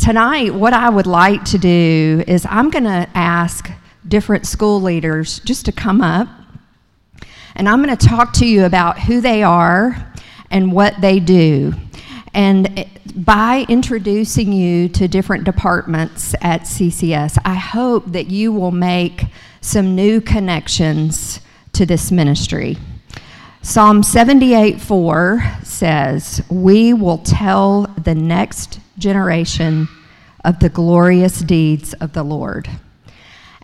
tonight, what I would like to do is I'm going to ask different school leaders just to come up, and I'm going to talk to you about who they are and what they do. And by introducing you to different departments at CCS, I hope that you will make some new connections to this ministry. Psalm 78 4 says, We will tell the next generation of the glorious deeds of the Lord.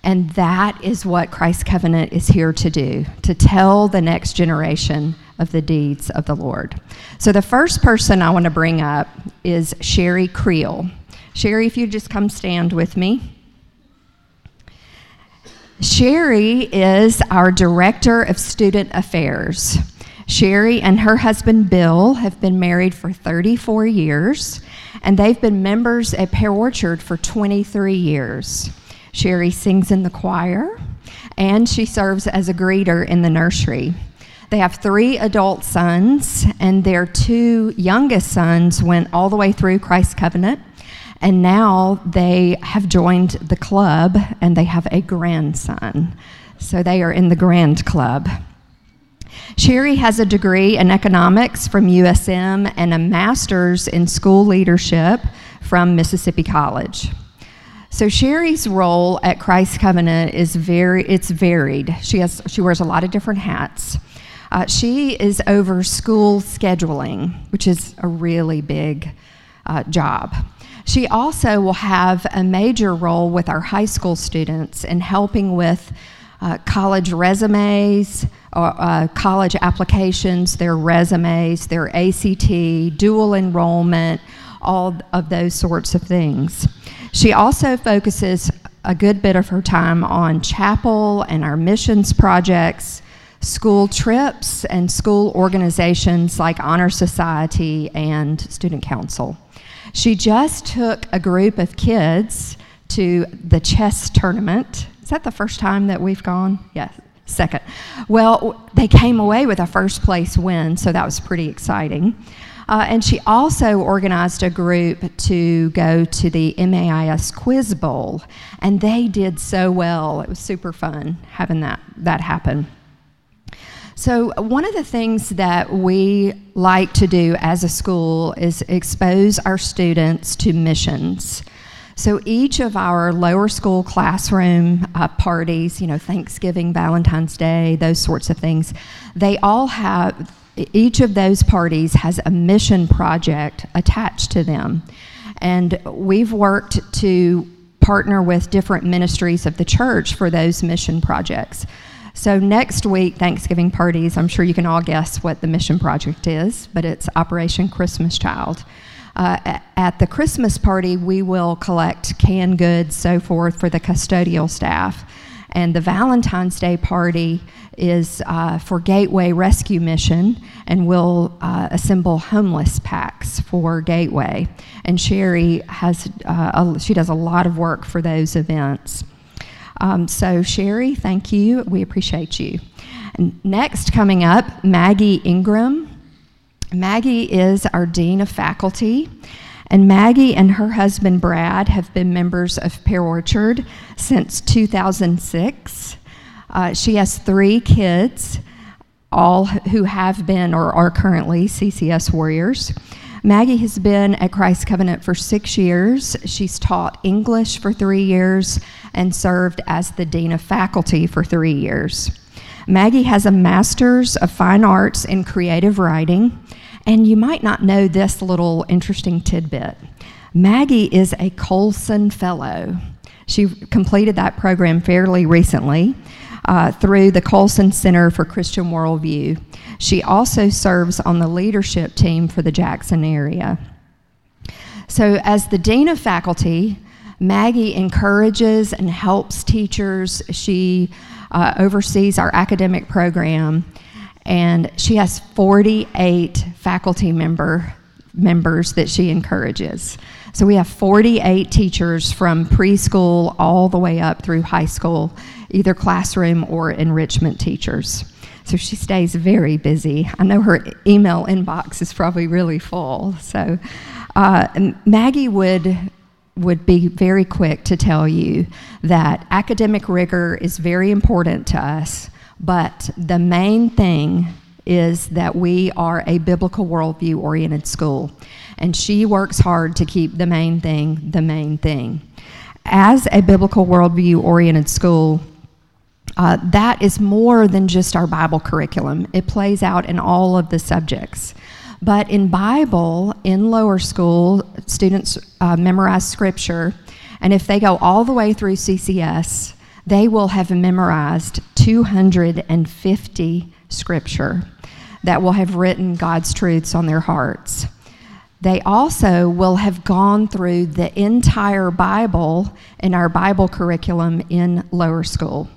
And that is what Christ Covenant is here to do, to tell the next generation of the deeds of the Lord. So the first person I want to bring up is Sherry Creel. Sherry, if you just come stand with me. Sherry is our Director of Student Affairs. Sherry and her husband Bill have been married for 34 years, and they've been members at Pear Orchard for 23 years. Sherry sings in the choir, and she serves as a greeter in the nursery. They have three adult sons, and their two youngest sons went all the way through Christ Covenant and now they have joined the club and they have a grandson. So they are in the Grand Club. Sherry has a degree in economics from USM and a master's in school leadership from Mississippi College. So Sherry's role at Christ Covenant is very it's varied. She has she wears a lot of different hats. Uh, she is over school scheduling, which is a really big uh, job. She also will have a major role with our high school students in helping with uh, college resumes, or, uh, college applications, their resumes, their ACT, dual enrollment, all of those sorts of things. She also focuses a good bit of her time on chapel and our missions projects, school trips, and school organizations like Honor Society and Student Council. She just took a group of kids to the chess tournament. Is that the first time that we've gone? Yes, second. Well, they came away with a first place win, so that was pretty exciting. Uh, and she also organized a group to go to the MAIS Quiz Bowl, and they did so well. It was super fun having that, that happen. So, one of the things that we like to do as a school is expose our students to missions. So, each of our lower school classroom uh, parties, you know, Thanksgiving, Valentine's Day, those sorts of things, they all have, each of those parties has a mission project attached to them. And we've worked to partner with different ministries of the church for those mission projects. So, next week, Thanksgiving parties, I'm sure you can all guess what the mission project is, but it's Operation Christmas Child. Uh, at the Christmas party, we will collect canned goods, so forth, for the custodial staff. And the Valentine's Day party is uh, for Gateway Rescue Mission, and we'll uh, assemble homeless packs for Gateway. And Sherry has, uh, a, she does a lot of work for those events. Um, so, Sherry, thank you. We appreciate you. Next, coming up, Maggie Ingram. Maggie is our Dean of Faculty. And Maggie and her husband Brad have been members of Pear Orchard since 2006. Uh, she has three kids, all who have been or are currently CCS warriors. Maggie has been at Christ Covenant for six years. She's taught English for three years and served as the Dean of Faculty for three years. Maggie has a Master's of Fine Arts in Creative Writing, and you might not know this little interesting tidbit. Maggie is a Colson Fellow. She completed that program fairly recently uh, through the Colson Center for Christian Worldview. She also serves on the leadership team for the Jackson area. So, as the Dean of Faculty, Maggie encourages and helps teachers. She uh, oversees our academic program, and she has 48 faculty member members that she encourages. So we have 48 teachers from preschool all the way up through high school, either classroom or enrichment teachers. So she stays very busy. I know her email inbox is probably really full. So uh, Maggie would would be very quick to tell you that academic rigor is very important to us, but the main thing is that we are a biblical worldview oriented school. And she works hard to keep the main thing the main thing. As a biblical worldview oriented school, uh, that is more than just our Bible curriculum. It plays out in all of the subjects. But in Bible, in lower school, students uh, memorize scripture, and if they go all the way through CCS, they will have memorized 250 scripture that will have written God's truths on their hearts. They also will have gone through the entire Bible in our Bible curriculum in lower school.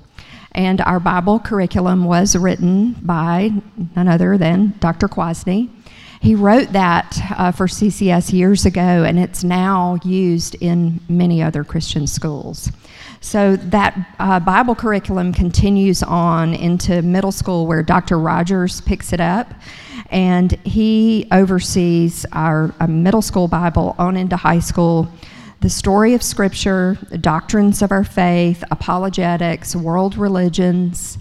And our Bible curriculum was written by none other than Dr. Quasney. He wrote that uh, for CCS years ago, and it's now used in many other Christian schools. So that uh, Bible curriculum continues on into middle school, where Dr. Rogers picks it up, and he oversees our uh, middle school Bible on into high school. The story of Scripture, the doctrines of our faith, apologetics, world religions,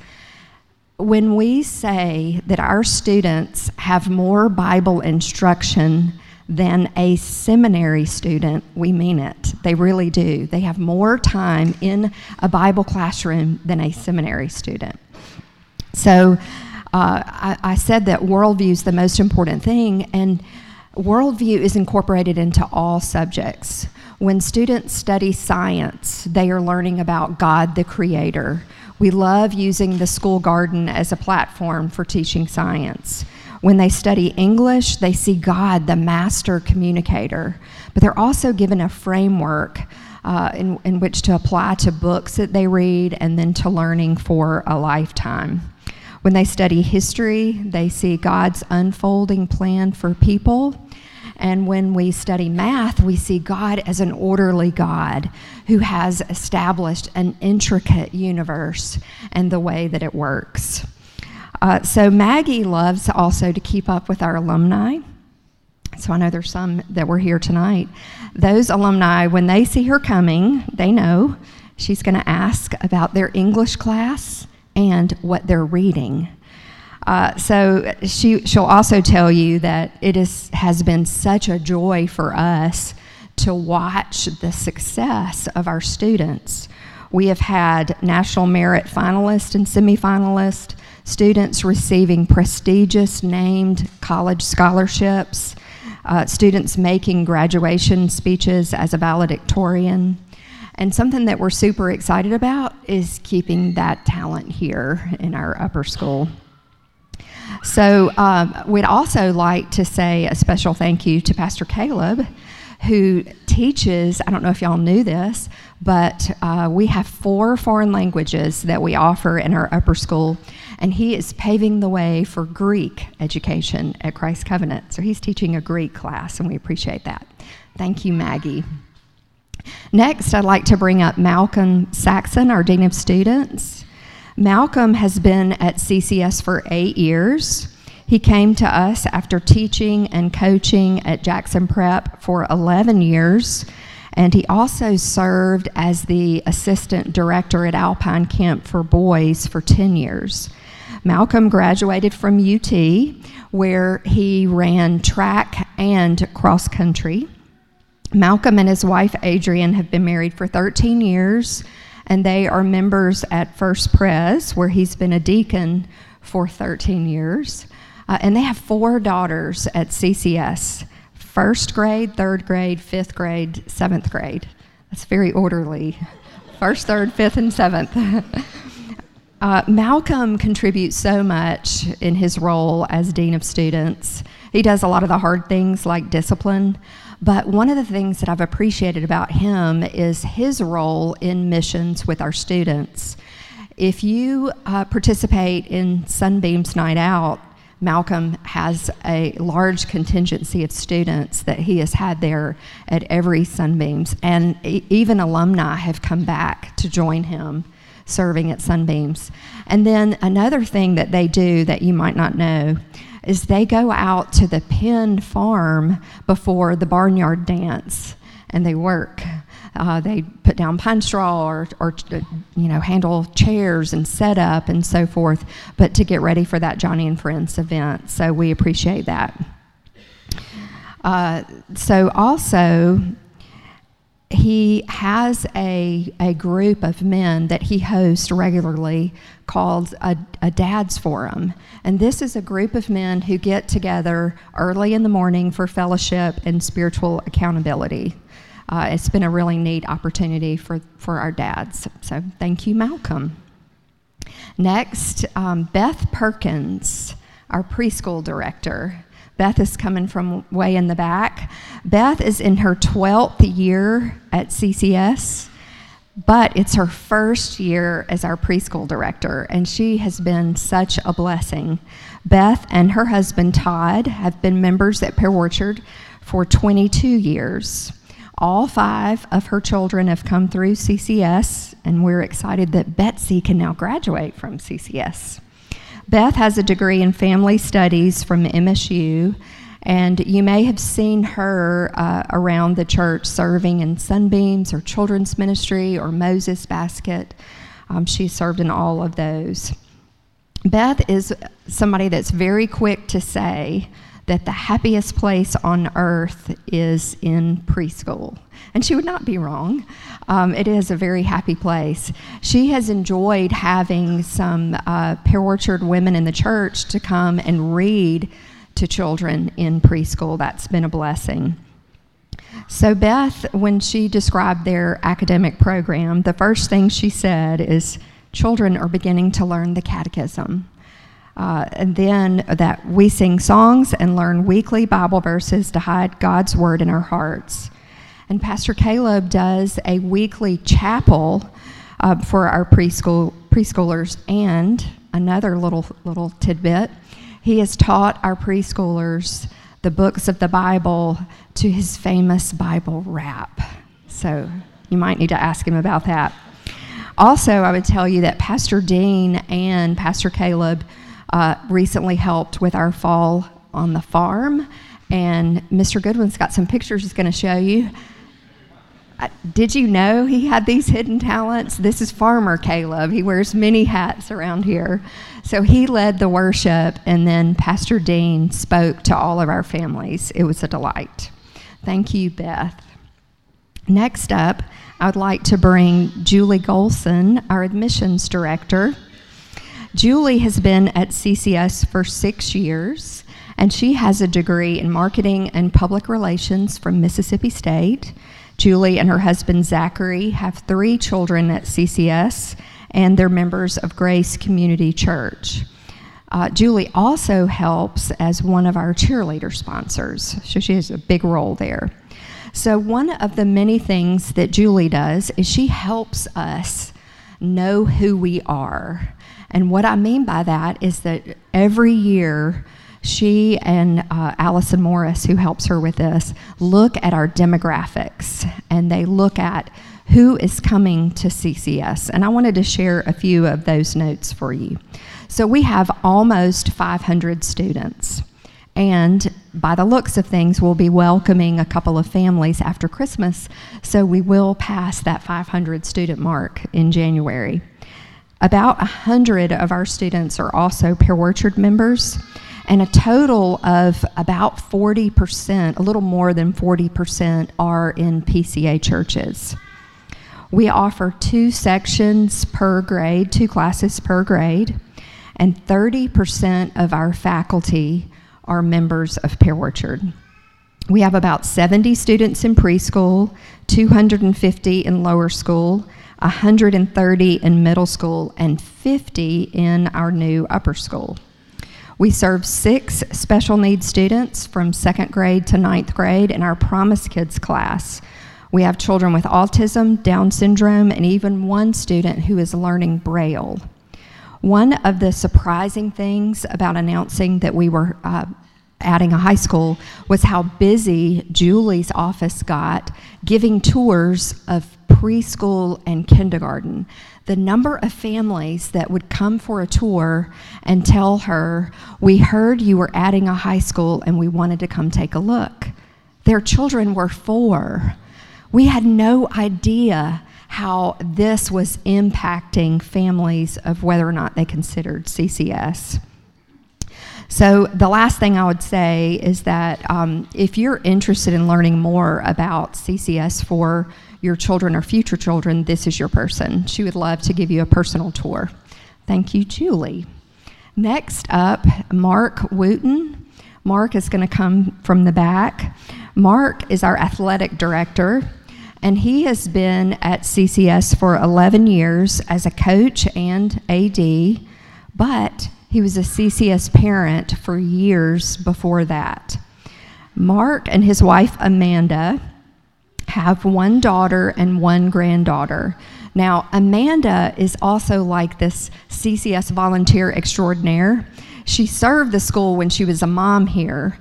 when we say that our students have more Bible instruction than a seminary student, we mean it. They really do. They have more time in a Bible classroom than a seminary student. So uh, I, I said that worldview is the most important thing, and worldview is incorporated into all subjects. When students study science, they are learning about God the Creator we love using the school garden as a platform for teaching science. When they study English, they see God, the master communicator, but they're also given a framework uh, in, in which to apply to books that they read and then to learning for a lifetime. When they study history, they see God's unfolding plan for people and when we study math, we see God as an orderly God who has established an intricate universe and the way that it works. Uh, so Maggie loves also to keep up with our alumni. So I know there's some that were here tonight. Those alumni, when they see her coming, they know she's going to ask about their English class and what they're reading. Uh, so she, she'll also tell you that it is, has been such a joy for us to watch the success of our students. We have had national merit finalists and semifinalists, students receiving prestigious named college scholarships, uh, students making graduation speeches as a valedictorian. And something that we're super excited about is keeping that talent here in our upper school. So um, we'd also like to say a special thank you to Pastor Caleb, who teaches. I don't know if y'all knew this, but uh, we have four foreign languages that we offer in our upper school, and he is paving the way for Greek education at Christ Covenant. So he's teaching a Greek class, and we appreciate that. Thank you, Maggie. Next, I'd like to bring up Malcolm Saxon, our Dean of Students. Malcolm has been at CCS for eight years. He came to us after teaching and coaching at Jackson Prep for 11 years, and he also served as the assistant director at Alpine Camp for boys for 10 years. Malcolm graduated from UT, where he ran track and cross country. Malcolm and his wife Adrian have been married for 13 years and they are members at First Pres, where he's been a deacon for 13 years. Uh, and they have four daughters at CCS first grade, third grade, fifth grade, seventh grade. That's very orderly. First, third, fifth, and seventh. Uh, Malcolm contributes so much in his role as Dean of Students. He does a lot of the hard things like discipline, but one of the things that I've appreciated about him is his role in missions with our students. If you uh, participate in Sunbeams Night Out, Malcolm has a large contingency of students that he has had there at every Sunbeams, and even alumni have come back to join him serving at Sunbeams. And then another thing that they do that you might not know is they go out to the Penn farm before the barnyard dance and they work. Uh, they put down pine straw or, or you know handle chairs and set up and so forth, but to get ready for that Joni and Friends event. So we appreciate that. Uh, so also he has a, a group of men that he hosts regularly called a, a dad's forum. And this is a group of men who get together early in the morning for fellowship and spiritual accountability. Uh, it's been a really neat opportunity for, for our dads. So thank you malcolm. Next um, beth perkins our preschool director Beth is coming from way in the back. Beth is in her 12th year at CCS, but it's her first year as our preschool director, and she has been such a blessing. Beth and her husband Todd have been members at Pear Orchard for 22 years. All five of her children have come through CCS, and we're excited that Betsy can now graduate from CCS. Beth has a degree in family studies from MSU, and you may have seen her uh, around the church serving in Sunbeams or Children's Ministry or Moses Basket. Um, she served in all of those. Beth is somebody that's very quick to say that the happiest place on earth is in preschool. And she would not be wrong. Um, it is a very happy place. She has enjoyed having some uh, Pear Orchard women in the church to come and read to children in preschool. That's been a blessing. So, Beth, when she described their academic program, the first thing she said is children are beginning to learn the catechism. Uh, and then that we sing songs and learn weekly Bible verses to hide God's word in our hearts. And Pastor Caleb does a weekly chapel uh, for our preschool preschoolers. And another little little tidbit: he has taught our preschoolers the books of the Bible to his famous Bible rap. So you might need to ask him about that. Also, I would tell you that Pastor Dean and Pastor Caleb uh, recently helped with our fall on the farm. And Mr. Goodwin's got some pictures he's going to show you did you know he had these hidden talents? This is Farmer Caleb. He wears many hats around here. So he led the worship, and then Pastor Dean spoke to all of our families. It was a delight. Thank you, Beth. Next up, I would like to bring Julie Golson, our admissions director. Julie has been at CCS for six years, and she has a degree in marketing and public relations from Mississippi State. Julie and her husband Zachary have three children at CCS, and they're members of Grace Community Church. Uh, Julie also helps as one of our cheerleader sponsors, so she has a big role there. So, one of the many things that Julie does is she helps us know who we are. And what I mean by that is that every year she and uh, Allison Morris, who helps her with this, look at our demographics and they look at who is coming to CCS. And I wanted to share a few of those notes for you. So we have almost 500 students. And by the looks of things, we'll be welcoming a couple of families after Christmas. So we will pass that 500 student mark in January. About 100 of our students are also Pear Orchard members and a total of about 40%, a little more than 40%, are in PCA churches. We offer two sections per grade, two classes per grade, and 30% of our faculty are members of Pear Orchard. We have about 70 students in preschool, 250 in lower school, 130 in middle school, and 50 in our new upper school. We serve six special needs students from second grade to ninth grade in our Promise Kids class. We have children with autism, Down syndrome, and even one student who is learning Braille. One of the surprising things about announcing that we were uh, adding a high school was how busy Julie's office got giving tours of preschool and kindergarten the number of families that would come for a tour and tell her, We heard you were adding a high school and we wanted to come take a look. Their children were four. We had no idea how this was impacting families of whether or not they considered CCS. So, the last thing I would say is that um, if you're interested in learning more about CCS for your children or future children, this is your person. She would love to give you a personal tour. Thank you, Julie. Next up, Mark Wooten. Mark is going to come from the back. Mark is our athletic director, and he has been at CCS for 11 years as a coach and AD, but he was a CCS parent for years before that. Mark and his wife Amanda have one daughter and one granddaughter. Now, Amanda is also like this CCS volunteer extraordinaire. She served the school when she was a mom here,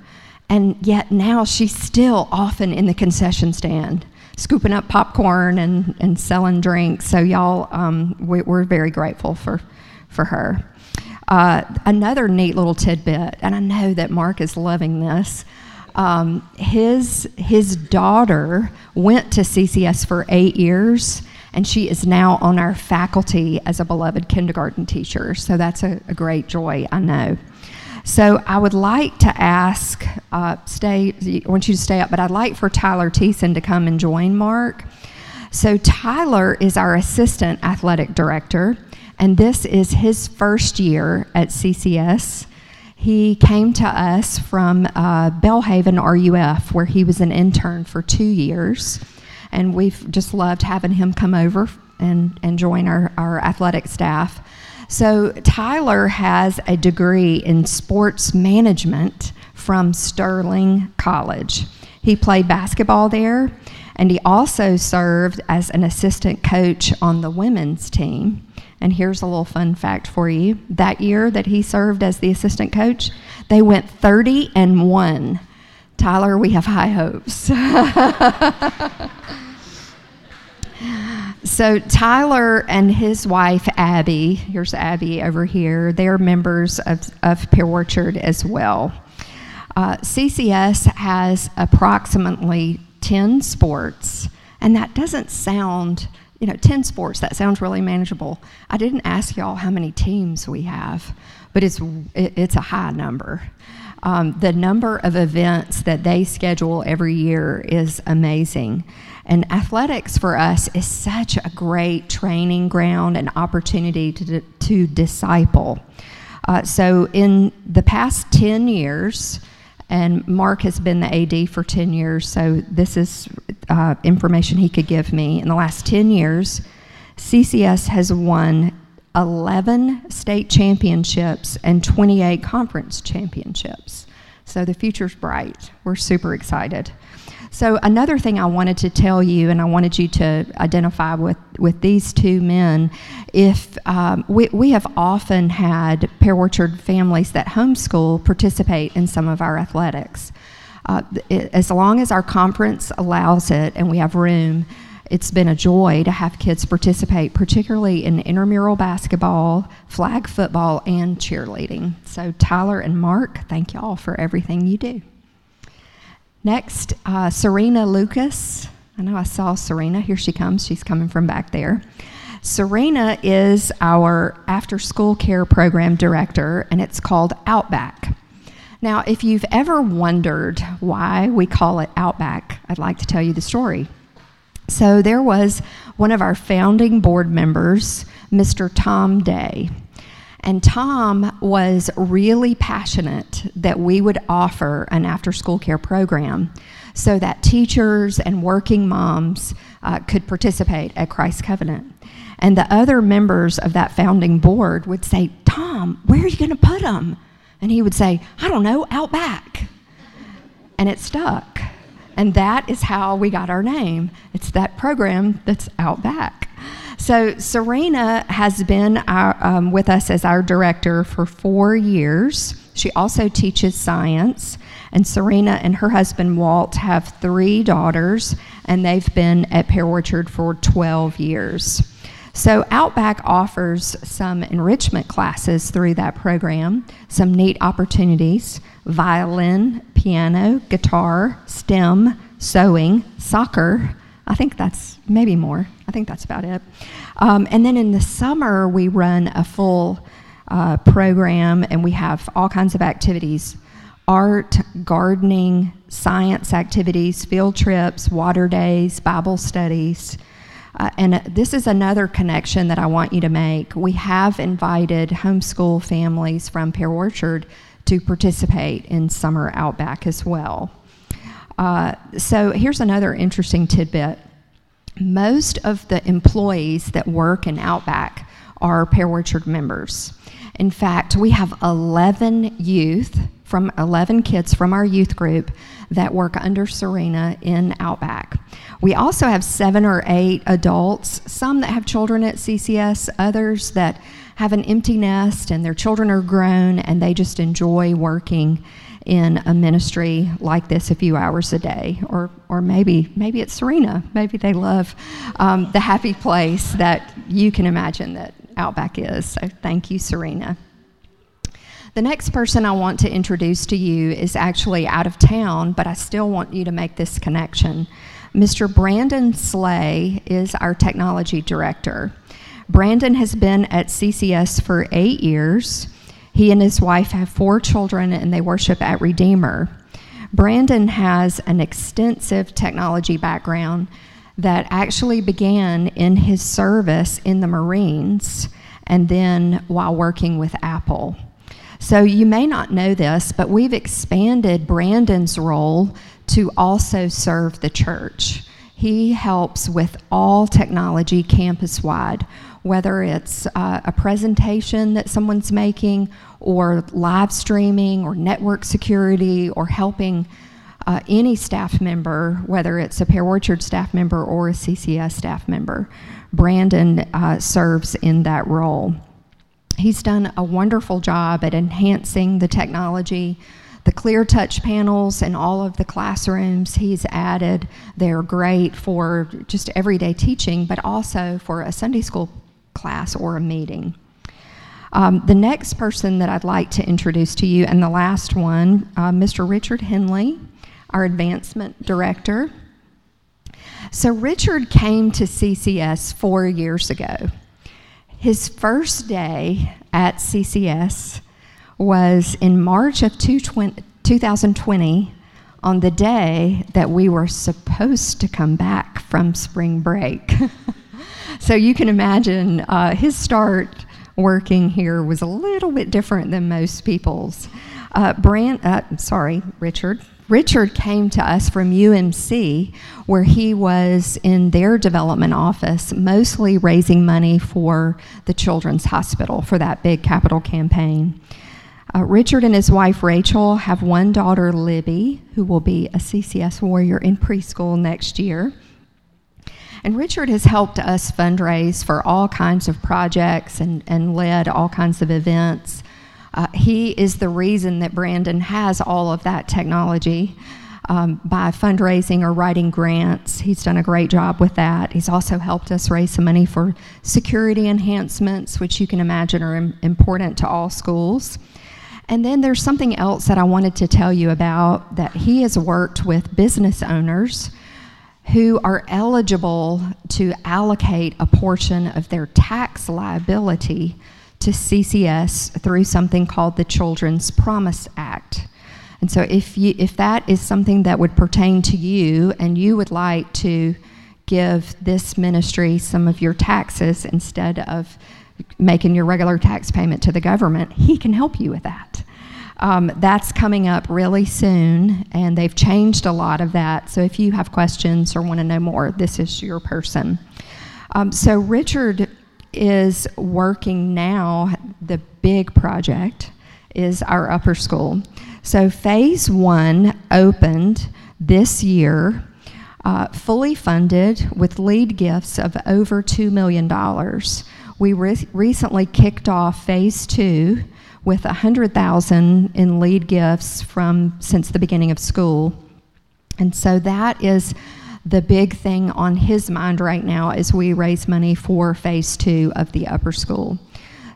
and yet now she's still often in the concession stand, scooping up popcorn and, and selling drinks. So, y'all, um, we, are very grateful for, for her. Uh, another neat little tidbit, and I know that Mark is loving this. Um, his his daughter went to CCS for eight years, and she is now on our faculty as a beloved kindergarten teacher. So that's a, a great joy, I know. So I would like to ask, uh, stay. I want you to stay up, but I'd like for Tyler Thiessen to come and join Mark. So Tyler is our assistant athletic director and this is his first year at CCS. He came to us from uh, Belhaven RUF, where he was an intern for two years. And we've just loved having him come over and, and join our, our athletic staff. So, Tyler has a degree in sports management from Sterling College. He played basketball there, and he also served as an assistant coach on the women's team. And here's a little fun fact for you. That year that he served as the assistant coach, they went 30 and 1. Tyler, we have high hopes. so, Tyler and his wife, Abby, here's Abby over here, they're members of, of Pear Orchard as well. Uh, CCS has approximately 10 sports, and that doesn't sound you know, 10 sports, that sounds really manageable. I didn't ask y'all how many teams we have, but it's, it's a high number. Um, the number of events that they schedule every year is amazing. And athletics for us is such a great training ground and opportunity to, to disciple. Uh, so, in the past 10 years, and Mark has been the AD for 10 years, so this is uh, information he could give me. In the last 10 years, CCS has won 11 state championships and 28 conference championships. So the future's bright. We're super excited. So another thing I wanted to tell you, and I wanted you to identify with, with these two men, if um, we, we have often had Pear Orchard families that homeschool participate in some of our athletics. Uh, it, as long as our conference allows it and we have room, it's been a joy to have kids participate, particularly in intramural basketball, flag football, and cheerleading. So, Tyler and Mark, thank y'all for everything you do. Next, uh, Serena Lucas. I know I saw Serena. Here she comes. She's coming from back there. Serena is our after school care program director, and it's called Outback. Now, if you've ever wondered why we call it Outback, I'd like to tell you the story. So, there was one of our founding board members, Mr. Tom Day. And Tom was really passionate that we would offer an after school care program so that teachers and working moms uh, could participate at Christ Covenant. And the other members of that founding board would say, Tom, where are you going to put them? And he would say, I don't know, out back. And it stuck. And that is how we got our name. It's that program that's out back. So Serena has been our, um, with us as our director for four years. She also teaches science. And Serena and her husband Walt have three daughters, and they've been at Pear Orchard for 12 years. So, Outback offers some enrichment classes through that program, some neat opportunities violin, piano, guitar, STEM, sewing, soccer, I think that's maybe more. I think that's about it. Um, and then in the summer, we run a full uh, program and we have all kinds of activities art, gardening, science activities, field trips, water days, Bible studies. Uh, and uh, this is another connection that I want you to make. We have invited homeschool families from Pear Orchard to participate in Summer Outback as well. Uh, so here's another interesting tidbit. Most of the employees that work in Outback are Pear Orchard members. In fact, we have 11 youth from 11 kids from our youth group that work under Serena in Outback. We also have seven or eight adults, some that have children at CCS, others that have an empty nest and their children are grown and they just enjoy working in a ministry like this a few hours a day or or maybe maybe it's serena maybe they love um, the happy place that you can imagine that outback is so thank you serena the next person I want to introduce to you is actually out of town, but I still want you to make this connection. Mr. Brandon Slay is our technology director. Brandon has been at CCS for eight years. He and his wife have four children and they worship at Redeemer. Brandon has an extensive technology background that actually began in his service in the Marines and then while working with Apple. So you may not know this, but we've expanded Brandon's role to also serve the church. He helps with all technology campus wide, whether it's uh, a presentation that someone's making, or live streaming, or network security, or helping uh, any staff member, whether it's a Pear Orchard staff member or a CCS staff member. Brandon uh, serves in that role. He's done a wonderful job at enhancing the technology, the clear touch panels in all of the classrooms he's added. They're great for just everyday teaching, but also for a Sunday school class or a meeting. Um, the next person that I'd like to introduce to you, and the last one, uh, Mr. Richard Henley, our advancement director. So, Richard came to CCS four years ago. His first day at CCS was in March of 2020 on the day that we were supposed to come back from spring break. so you can imagine uh, his start working here was a little bit different than most people's. Uh, Brand, uh, sorry, Richard. Richard came to us from UMC, where he was in their development office, mostly raising money for the Children's Hospital for that big capital campaign. Uh, Richard and his wife Rachel have one daughter, Libby, who will be a CCS warrior in preschool next year. And Richard has helped us fundraise for all kinds of projects and, and led all kinds of events. Uh, he is the reason that Brandon has all of that technology um, by fundraising or writing grants. He's done a great job with that. He's also helped us raise some money for security enhancements, which you can imagine are Im- important to all schools. And then there's something else that I wanted to tell you about that he has worked with business owners who are eligible to allocate a portion of their tax liability to CCS through something called the Children's Promise Act. And so if you if that is something that would pertain to you and you would like to give this ministry some of your taxes instead of making your regular tax payment to the government, he can help you with that. Um, that's coming up really soon, and they've changed a lot of that. So if you have questions or want to know more, this is your person. Um, so Richard is working now, the big project is our upper school. So phase one opened this year, uh, fully funded with lead gifts of over $2 million. We re- recently kicked off phase two with 100,000 in lead gifts from since the beginning of school. And so that is the big thing on his mind right now as we raise money for phase two of the upper school.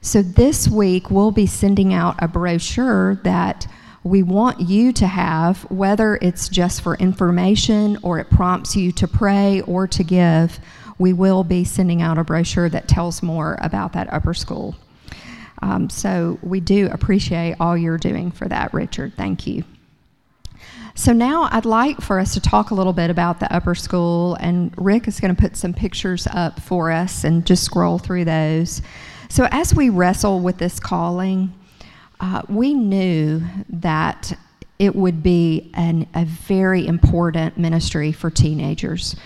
So this week, we'll be sending out a brochure that we want you to have, whether it's just for information or it prompts you to pray or to give, we will be sending out a brochure that tells more about that upper school. Um, so we do appreciate all you're doing for that, Richard. Thank you. So now I'd like for us to talk a little bit about the upper school, and Rick is going to put some pictures up for us and just scroll through those. So as we wrestle with this calling, uh, we knew that it would be an, a very important ministry for teenagers.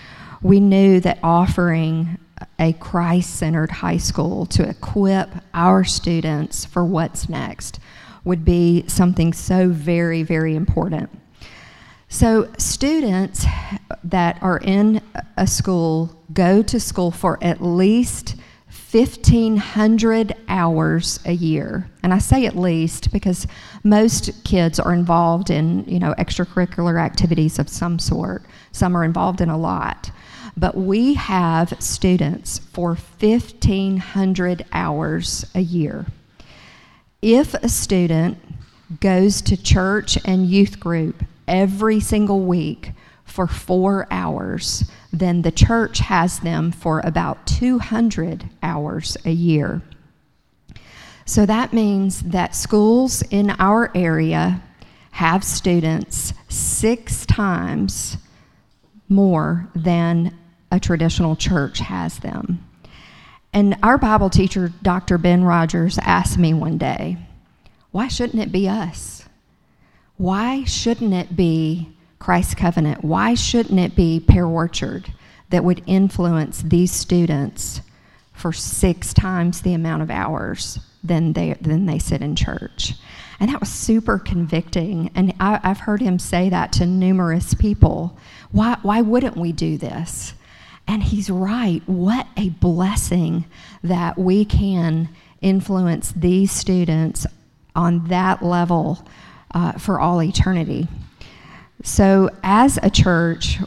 We knew that offering a Christ centered high school to equip our students for what's next would be something so very, very important. So, students that are in a school go to school for at least 1,500 hours a year. And I say at least because most kids are involved in, you know, extracurricular activities of some sort. Some are involved in a lot. But we have students for 1,500 hours a year. If a student goes to church and youth group every single week for four hours, then the church has them for about 200 hours a year. So that means that schools in our area have students six times more than a traditional church has them. And our Bible teacher, Dr. Ben Rogers, asked me one day, why shouldn't it be us? why shouldn't it be Christ Covenant? Why shouldn't it be Pear Orchard that would influence these students for six times the amount of hours than they, than they sit in church? And that was super convicting. And I, have heard him say that to numerous people. Why, why wouldn't we do this? And he's right. What a blessing that we can influence these students on that level uh, for all eternity. So, as a church,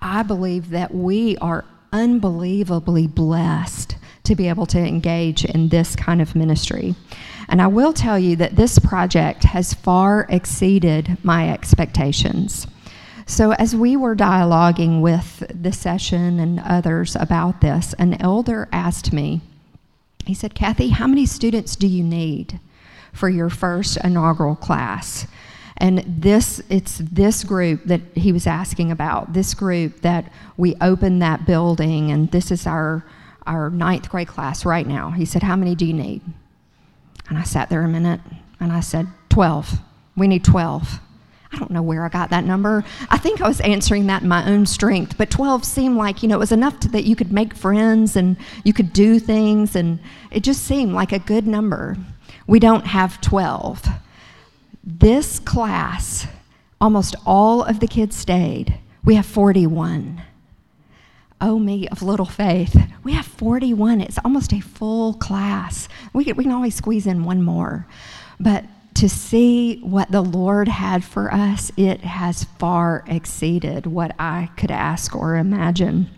I believe that we are unbelievably blessed to be able to engage in this kind of ministry. And I will tell you that this project has far exceeded my expectations. So, as we were dialoguing with the session and others about this, an elder asked me, he said, Cathy, how many students do you need? for your first inaugural class. And this, it's this group that he was asking about, this group that we opened that building, and this is our, our ninth grade class right now. He said, How many do you need? And I sat there a minute and I said, 12. We need 12. I don't know where I got that number. I think I was answering that in my own strength, but 12 seemed like, you know, it was enough to, that you could make friends and you could do things, and it just seemed like a good number we don't have 12. This class, almost all of the kids stayed. We have 41. Oh, me of little faith. We have 41. It's almost a full class. We can, we can always squeeze in one more. But to see what the Lord had for us, it has far exceeded what I could ask or imagine.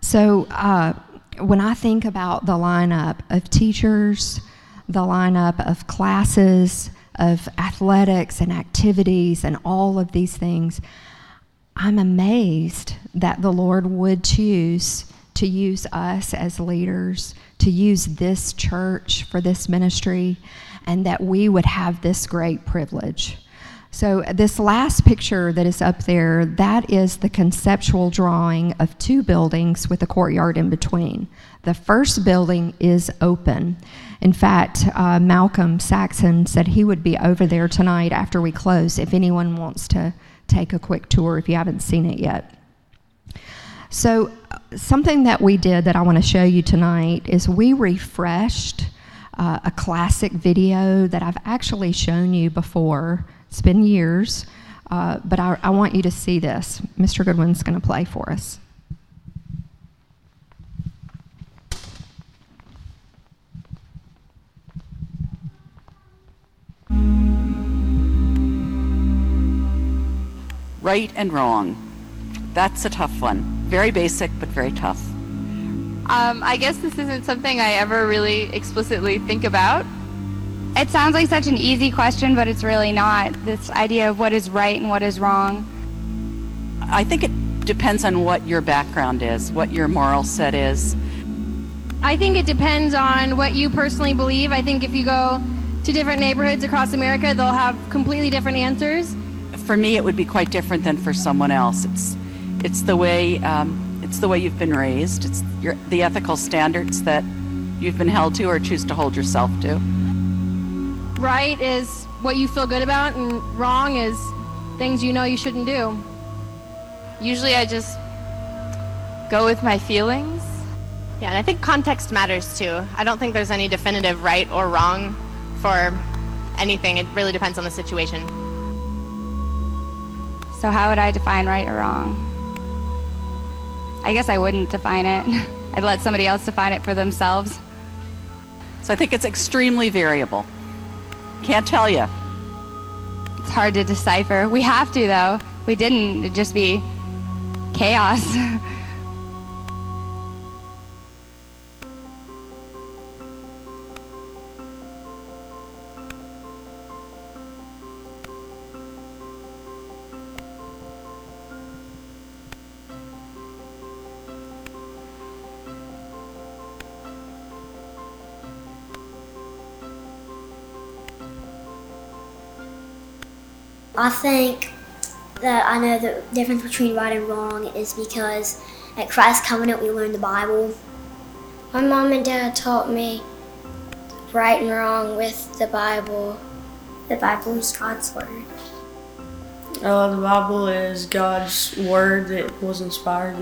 So, uh, when I think about the lineup of teachers, the lineup of classes, of athletics and activities, and all of these things, I'm amazed that the Lord would choose to use us as leaders, to use this church for this ministry, and that we would have this great privilege. So, this last picture that is up there, that is the conceptual drawing of two buildings with a courtyard in between. The first building is open. In fact, uh, Malcolm Saxon said he would be over there tonight after we close if anyone wants to take a quick tour if you haven't seen it yet. So, something that we did that I want to show you tonight is we refreshed uh, a classic video that I've actually shown you before it's been years, uh, but I, I want you to see this. Mr. Goodwin's going to play for us. Right and wrong. That's a tough one. Very basic, but very tough. Um, I guess this isn't something I ever really explicitly think about It sounds like such an easy question, but it's really not. This idea of what is right and what is wrong. I think it depends on what your background is, what your moral set is. I think it depends on what you personally believe. I think if you go to different neighborhoods across America, they'll have completely different answers. For me, it would be quite different than for someone else. It's it's the way um, it's the way you've been raised. It's your, the ethical standards that you've been held to or choose to hold yourself to. Right is what you feel good about, and wrong is things you know you shouldn't do. Usually I just go with my feelings. Yeah, and I think context matters too. I don't think there's any definitive right or wrong for anything. It really depends on the situation. So, how would I define right or wrong? I guess I wouldn't define it. I'd let somebody else define it for themselves. So I think it's extremely variable. Can't tell you. It's hard to decipher. We have to, though. We didn't, it'd just be chaos. I think that I know the difference between right and wrong is because at Christ's Covenant we learn the Bible. My mom and dad taught me right and wrong with the Bible. The Bible is God's word. Uh, the Bible is God's word that was inspired.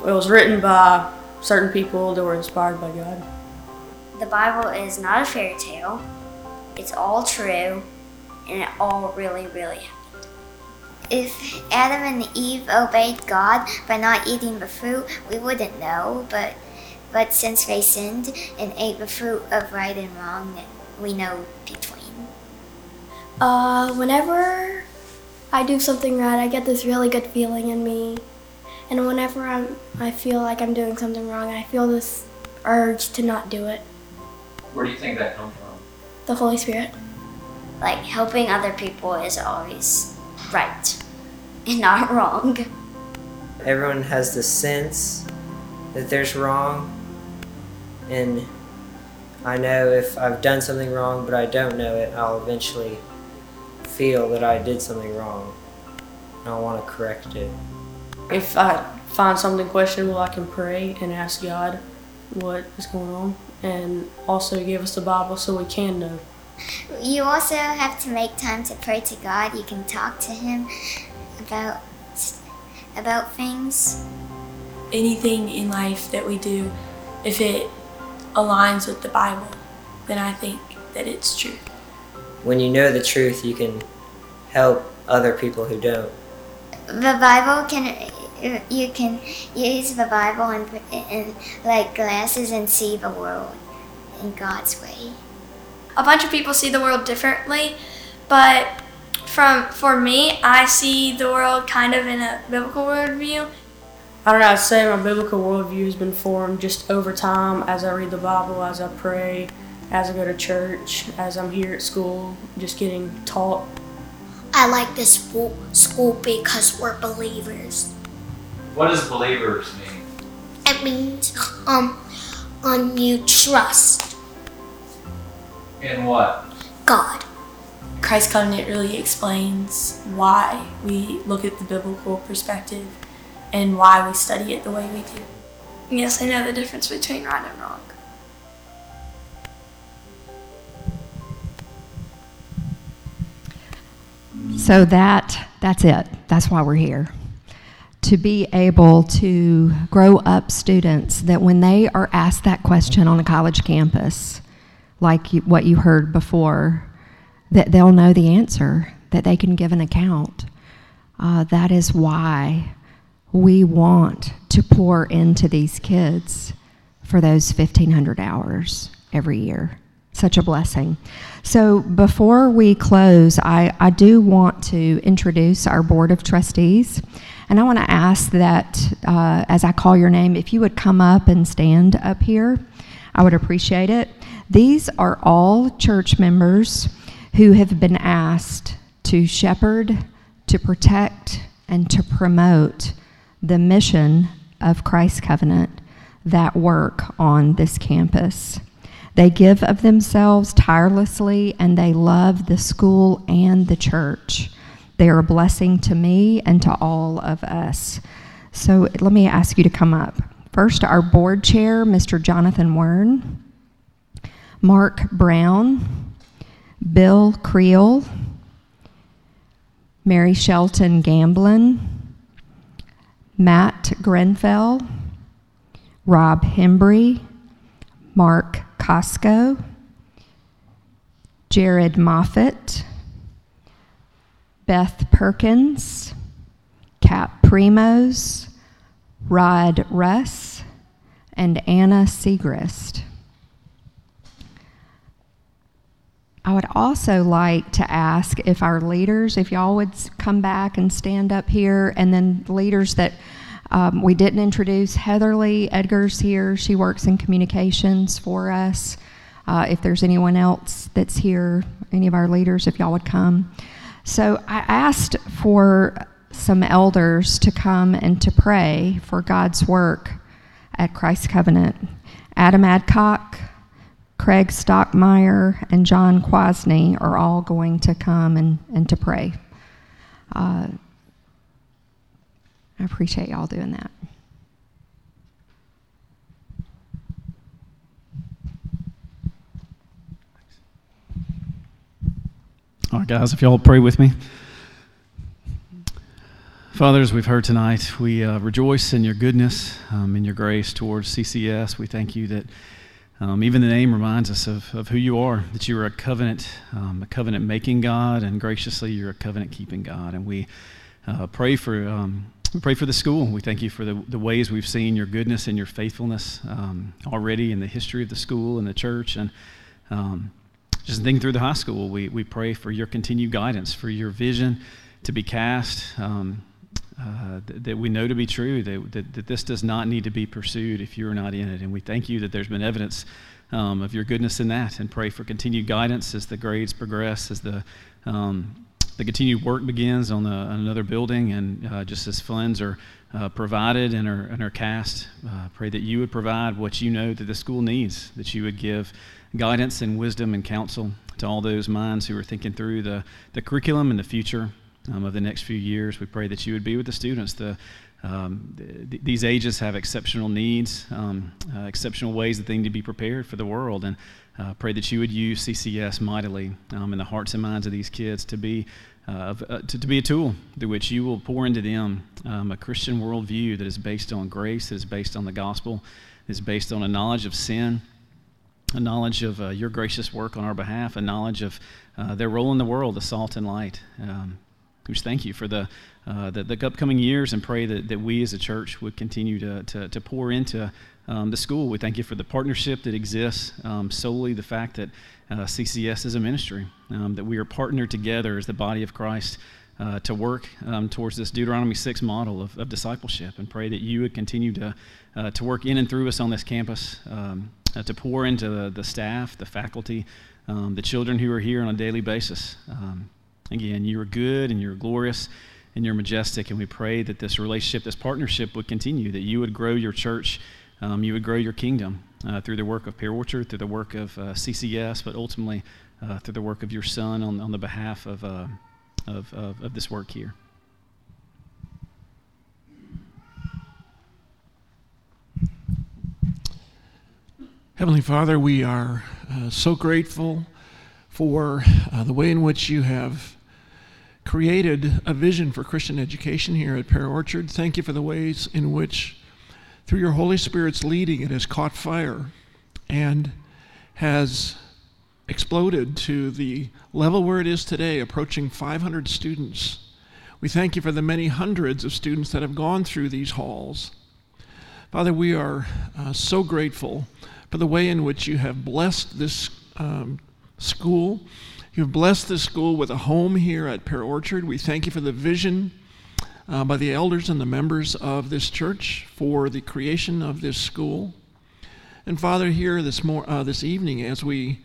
It was written by certain people that were inspired by God. The Bible is not a fairy tale. It's all true, and it all really, really happened. If Adam and Eve obeyed God by not eating the fruit, we wouldn't know, but but since they sinned and ate the fruit of right and wrong, we know between. Uh, whenever I do something right, I get this really good feeling in me. And whenever I'm, I feel like I'm doing something wrong, I feel this urge to not do it. Where do you think that comes from? The Holy Spirit. Like helping other people is always right and not wrong. Everyone has the sense that there's wrong, and I know if I've done something wrong but I don't know it, I'll eventually feel that I did something wrong and I want to correct it. If I find something questionable, I can pray and ask God what is going on and also give us the Bible so we can know. You also have to make time to pray to God. You can talk to Him about about things. Anything in life that we do, if it aligns with the Bible, then I think that it's true. When you know the truth, you can help other people who don't. The Bible can you can use the Bible and, and like glasses and see the world in God's way. A bunch of people see the world differently, but from for me, I see the world kind of in a biblical worldview. I don't know, I'd say my biblical worldview has been formed just over time as I read the Bible, as I pray, as I go to church, as I'm here at school, just getting taught. I like this school, school because we're believers. What does believers mean? It means um, um, you trust In what? God. Christ Covenant really explains why we look at the biblical perspective and why we study it the way we do. Yes, I know the difference between right and wrong. So that that's it. That's why we're here. To be able to grow up students that when they are asked that question on a college campus, like you, what you heard before, that they'll know the answer, that they can give an account. Uh, that is why we want to pour into these kids for those 1,500 hours every year. Such a blessing. So, before we close, I, I do want to introduce our Board of Trustees. And I want to ask that uh, as I call your name, if you would come up and stand up here, I would appreciate it. These are all church members who have been asked to shepherd, to protect, and to promote the mission of Christ Covenant that work on this campus. They give of themselves tirelessly and they love the school and the church. They are a blessing to me and to all of us. So let me ask you to come up. First, our board chair, Mr. Jonathan Wern, Mark Brown, Bill Creel, Mary Shelton Gamblin, Matt Grenfell, Rob Hembry, Mark Costco, Jared Moffett, Beth Perkins, Cap Primos, Rod Russ, and Anna Segrist. I would also like to ask if our leaders, if y'all would come back and stand up here, and then leaders that um, we didn't introduce, Heatherly Edgar's here. She works in communications for us. Uh, if there's anyone else that's here, any of our leaders, if y'all would come. So I asked for some elders to come and to pray for God's work at Christ Covenant. Adam Adcock, Craig Stockmeyer, and John Quasney are all going to come and, and to pray. Uh, I appreciate y'all doing that. All right, guys, if y'all pray with me. Father, as we've heard tonight, we uh, rejoice in your goodness, um, in your grace towards CCS. We thank you that um, even the name reminds us of, of who you are, that you are a covenant, um, a covenant making God, and graciously you're a covenant keeping God. And we uh, pray for um, we pray for the school. We thank you for the, the ways we've seen your goodness and your faithfulness um, already in the history of the school and the church. And um, just thinking through the high school, we, we pray for your continued guidance, for your vision to be cast. Uh, th- that we know to be true, that, that, that, this does not need to be pursued if you're not in it. And we thank you that there's been evidence um, of your goodness in that and pray for continued guidance as the grades progress, as the, um, the continued work begins on, the, on another building, and uh, just as funds are uh, provided and are, and are cast. Uh, pray that you would provide what you know that the school needs, that you would give guidance and wisdom and counsel to all those minds who are thinking through the, the curriculum and the future um, of the next few years. We pray that you would be with the students. The, um, th- these ages have exceptional needs, um, uh, exceptional ways that they need to be prepared for the world, and uh, pray that you would use CCS mightily um, in the hearts and minds of these kids to be uh, uh, to, to, be a tool through which you will pour into them um, a Christian worldview that is based on grace, that is based on the gospel, that is based on a knowledge of sin, a knowledge of uh, your gracious work on our behalf, a knowledge of uh, their role in the world, the salt and light. Um, we just thank you for the, uh, the, the, upcoming years and pray that, that we as a church would continue to, to, to pour into um, the school. We thank you for the partnership that exists, um, solely the fact that uh, CCS is a ministry, um, that we are partnered together as the body of Christ uh, to work um, towards this Deuteronomy 6 model of, of, discipleship and pray that you would continue to, uh, to work in and through us on this campus, um, uh, to pour into the, the staff, the faculty, um, the children who are here on a daily basis. Again, you are good and you're glorious and you're majestic, and we pray that this relationship, this partnership would continue, that you would grow your church, um, you would grow your kingdom uh, through the work of Pear Orchard, through the work of uh, CCS, but ultimately uh, through the work of your Son on, on the behalf of, uh, of, of, of this work here. Heavenly Father, we are uh, so grateful for uh, the way in which you have created a vision for Christian education here at Pear Orchard. Thank you for the ways in which, through your Holy Spirit's leading, it has caught fire and has exploded to the level where it is today, approaching 500 students. We thank you for the many hundreds of students that have gone through these halls. Father, we are uh, so grateful for the way in which you have blessed this um, school You've blessed this school with a home here at Pear Orchard. We thank you for the vision uh, by the elders and the members of this church for the creation of this school. And Father, here this, mor- uh, this evening, as we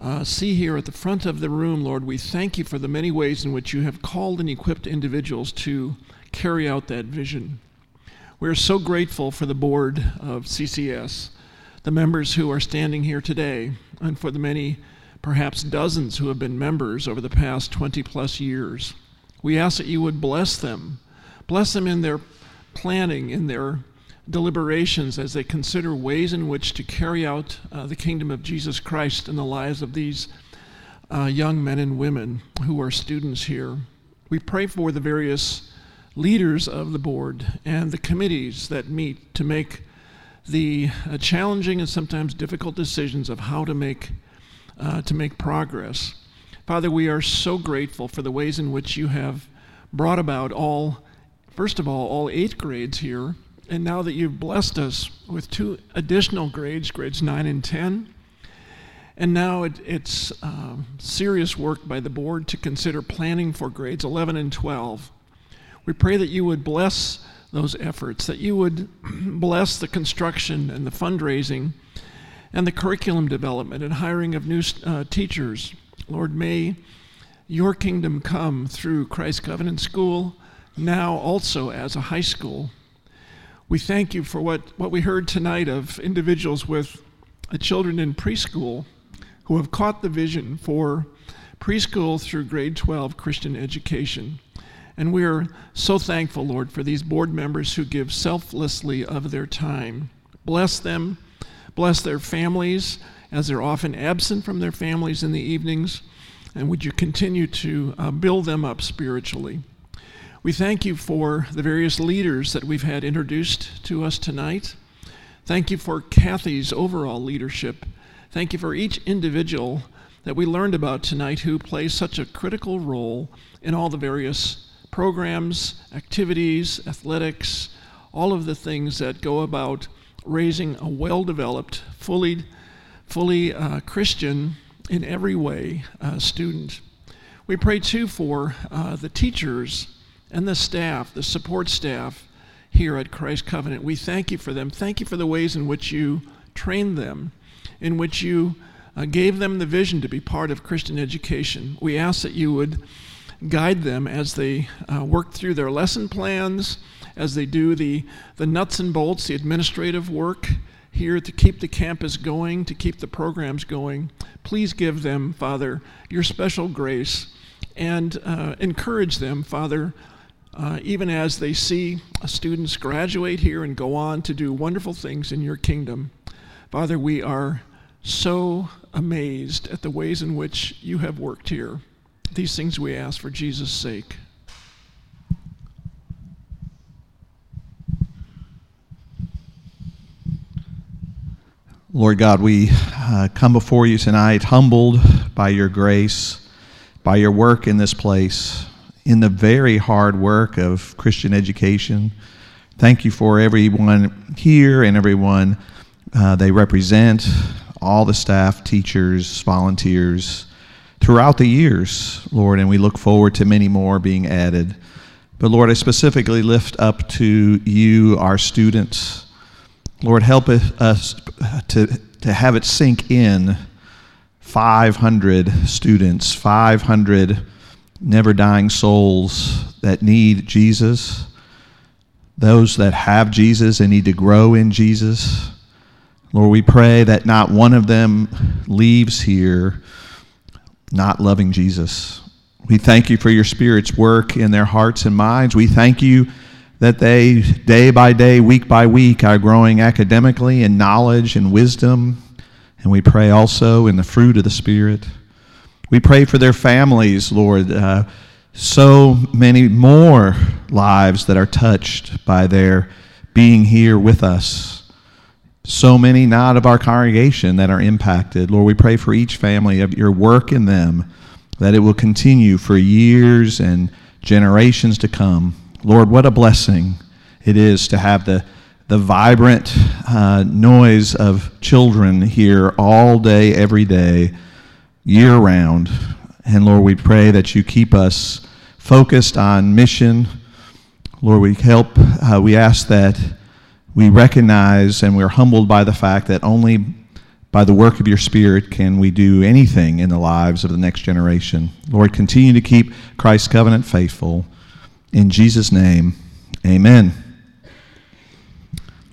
uh, see here at the front of the room, Lord, we thank you for the many ways in which you have called and equipped individuals to carry out that vision. We're so grateful for the board of CCS, the members who are standing here today, and for the many, perhaps dozens, who have been members over the past 20 plus years. We ask that you would bless them, bless them in their planning, in their deliberations as they consider ways in which to carry out uh, the kingdom of Jesus Christ in the lives of these uh, young men and women who are students here. We pray for the various leaders of the board and the committees that meet to make the uh, challenging and sometimes difficult decisions of how to make uh, to make progress. Father, we are so grateful for the ways in which you have brought about all, first of all, all eight grades here and now that you've blessed us with two additional grades, grades 9 and 10, and now it, it's uh, serious work by the board to consider planning for grades 11 and 12. We pray that you would bless those efforts, that you would bless the construction and the fundraising and the curriculum development and hiring of new uh, teachers. Lord, may your kingdom come through Christ Covenant School, now also as a high school we thank you for what, what we heard tonight of individuals with uh, children in preschool who have caught the vision for preschool through grade 12 Christian education. And we are so thankful, Lord, for these board members who give selflessly of their time. Bless them, bless their families as they're often absent from their families in the evenings. And would you continue to uh, build them up spiritually? We thank you for the various leaders that we've had introduced to us tonight. Thank you for Cathy's overall leadership. Thank you for each individual that we learned about tonight who plays such a critical role in all the various programs, activities, athletics, all of the things that go about raising a well developed, fully, fully uh, Christian in every way uh, student. We pray too for uh, the teachers and the staff, the support staff here at Christ Covenant. We thank you for them. Thank you for the ways in which you trained them, in which you uh, gave them the vision to be part of Christian education. We ask that you would guide them as they uh, work through their lesson plans, as they do the, the nuts and bolts, the administrative work here to keep the campus going, to keep the programs going. Please give them, Father, your special grace and uh, encourage them, Father, uh, even as they see students graduate here and go on to do wonderful things in your kingdom. Father, we are so amazed at the ways in which you have worked here. These things we ask for Jesus' sake. Lord God, we uh, come before you tonight humbled by your grace, by your work in this place in the very hard work of Christian education. Thank you for everyone here and everyone uh, they represent, all the staff, teachers, volunteers throughout the years, Lord, and we look forward to many more being added. But Lord, I specifically lift up to you, our students. Lord, help us to, to have it sink in 500 students, 500 never dying souls that need Jesus, those that have Jesus and need to grow in Jesus. Lord, we pray that not one of them leaves here not loving Jesus. We thank you for your Spirit's work in their hearts and minds. We thank you that they, day by day, week by week, are growing academically in knowledge and wisdom. And we pray also in the fruit of the Spirit. We pray for their families, Lord. Uh, so many more lives that are touched by their being here with us. So many not of our congregation that are impacted. Lord, we pray for each family of your work in them, that it will continue for years and generations to come. Lord, what a blessing it is to have the, the vibrant uh, noise of children here all day, every day year round. And Lord, we pray that you keep us focused on mission. Lord, we help, uh, we ask that we recognize and we're humbled by the fact that only by the work of your Spirit can we do anything in the lives of the next generation. Lord, continue to keep Christ's covenant faithful. In Jesus' name, amen.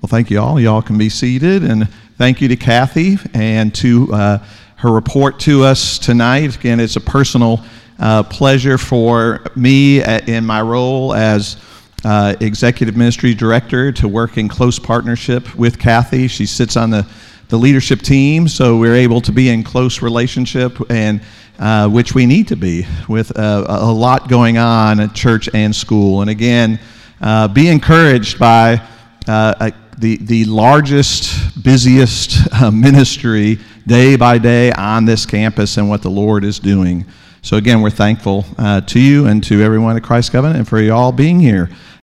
Well, thank you all. Y'all can be seated. And thank you to Cathy and to uh, her report to us tonight. Again, it's a personal uh, pleasure for me uh, in my role as uh, executive ministry director to work in close partnership with Cathy. She sits on the, the leadership team, so we're able to be in close relationship and uh, which we need to be with uh, a lot going on at church and school. And again, uh, be encouraged by uh, the, the largest, busiest ministry day by day on this campus and what the Lord is doing. So, again, we're thankful to you and to everyone at Christ Covenant and for you all being here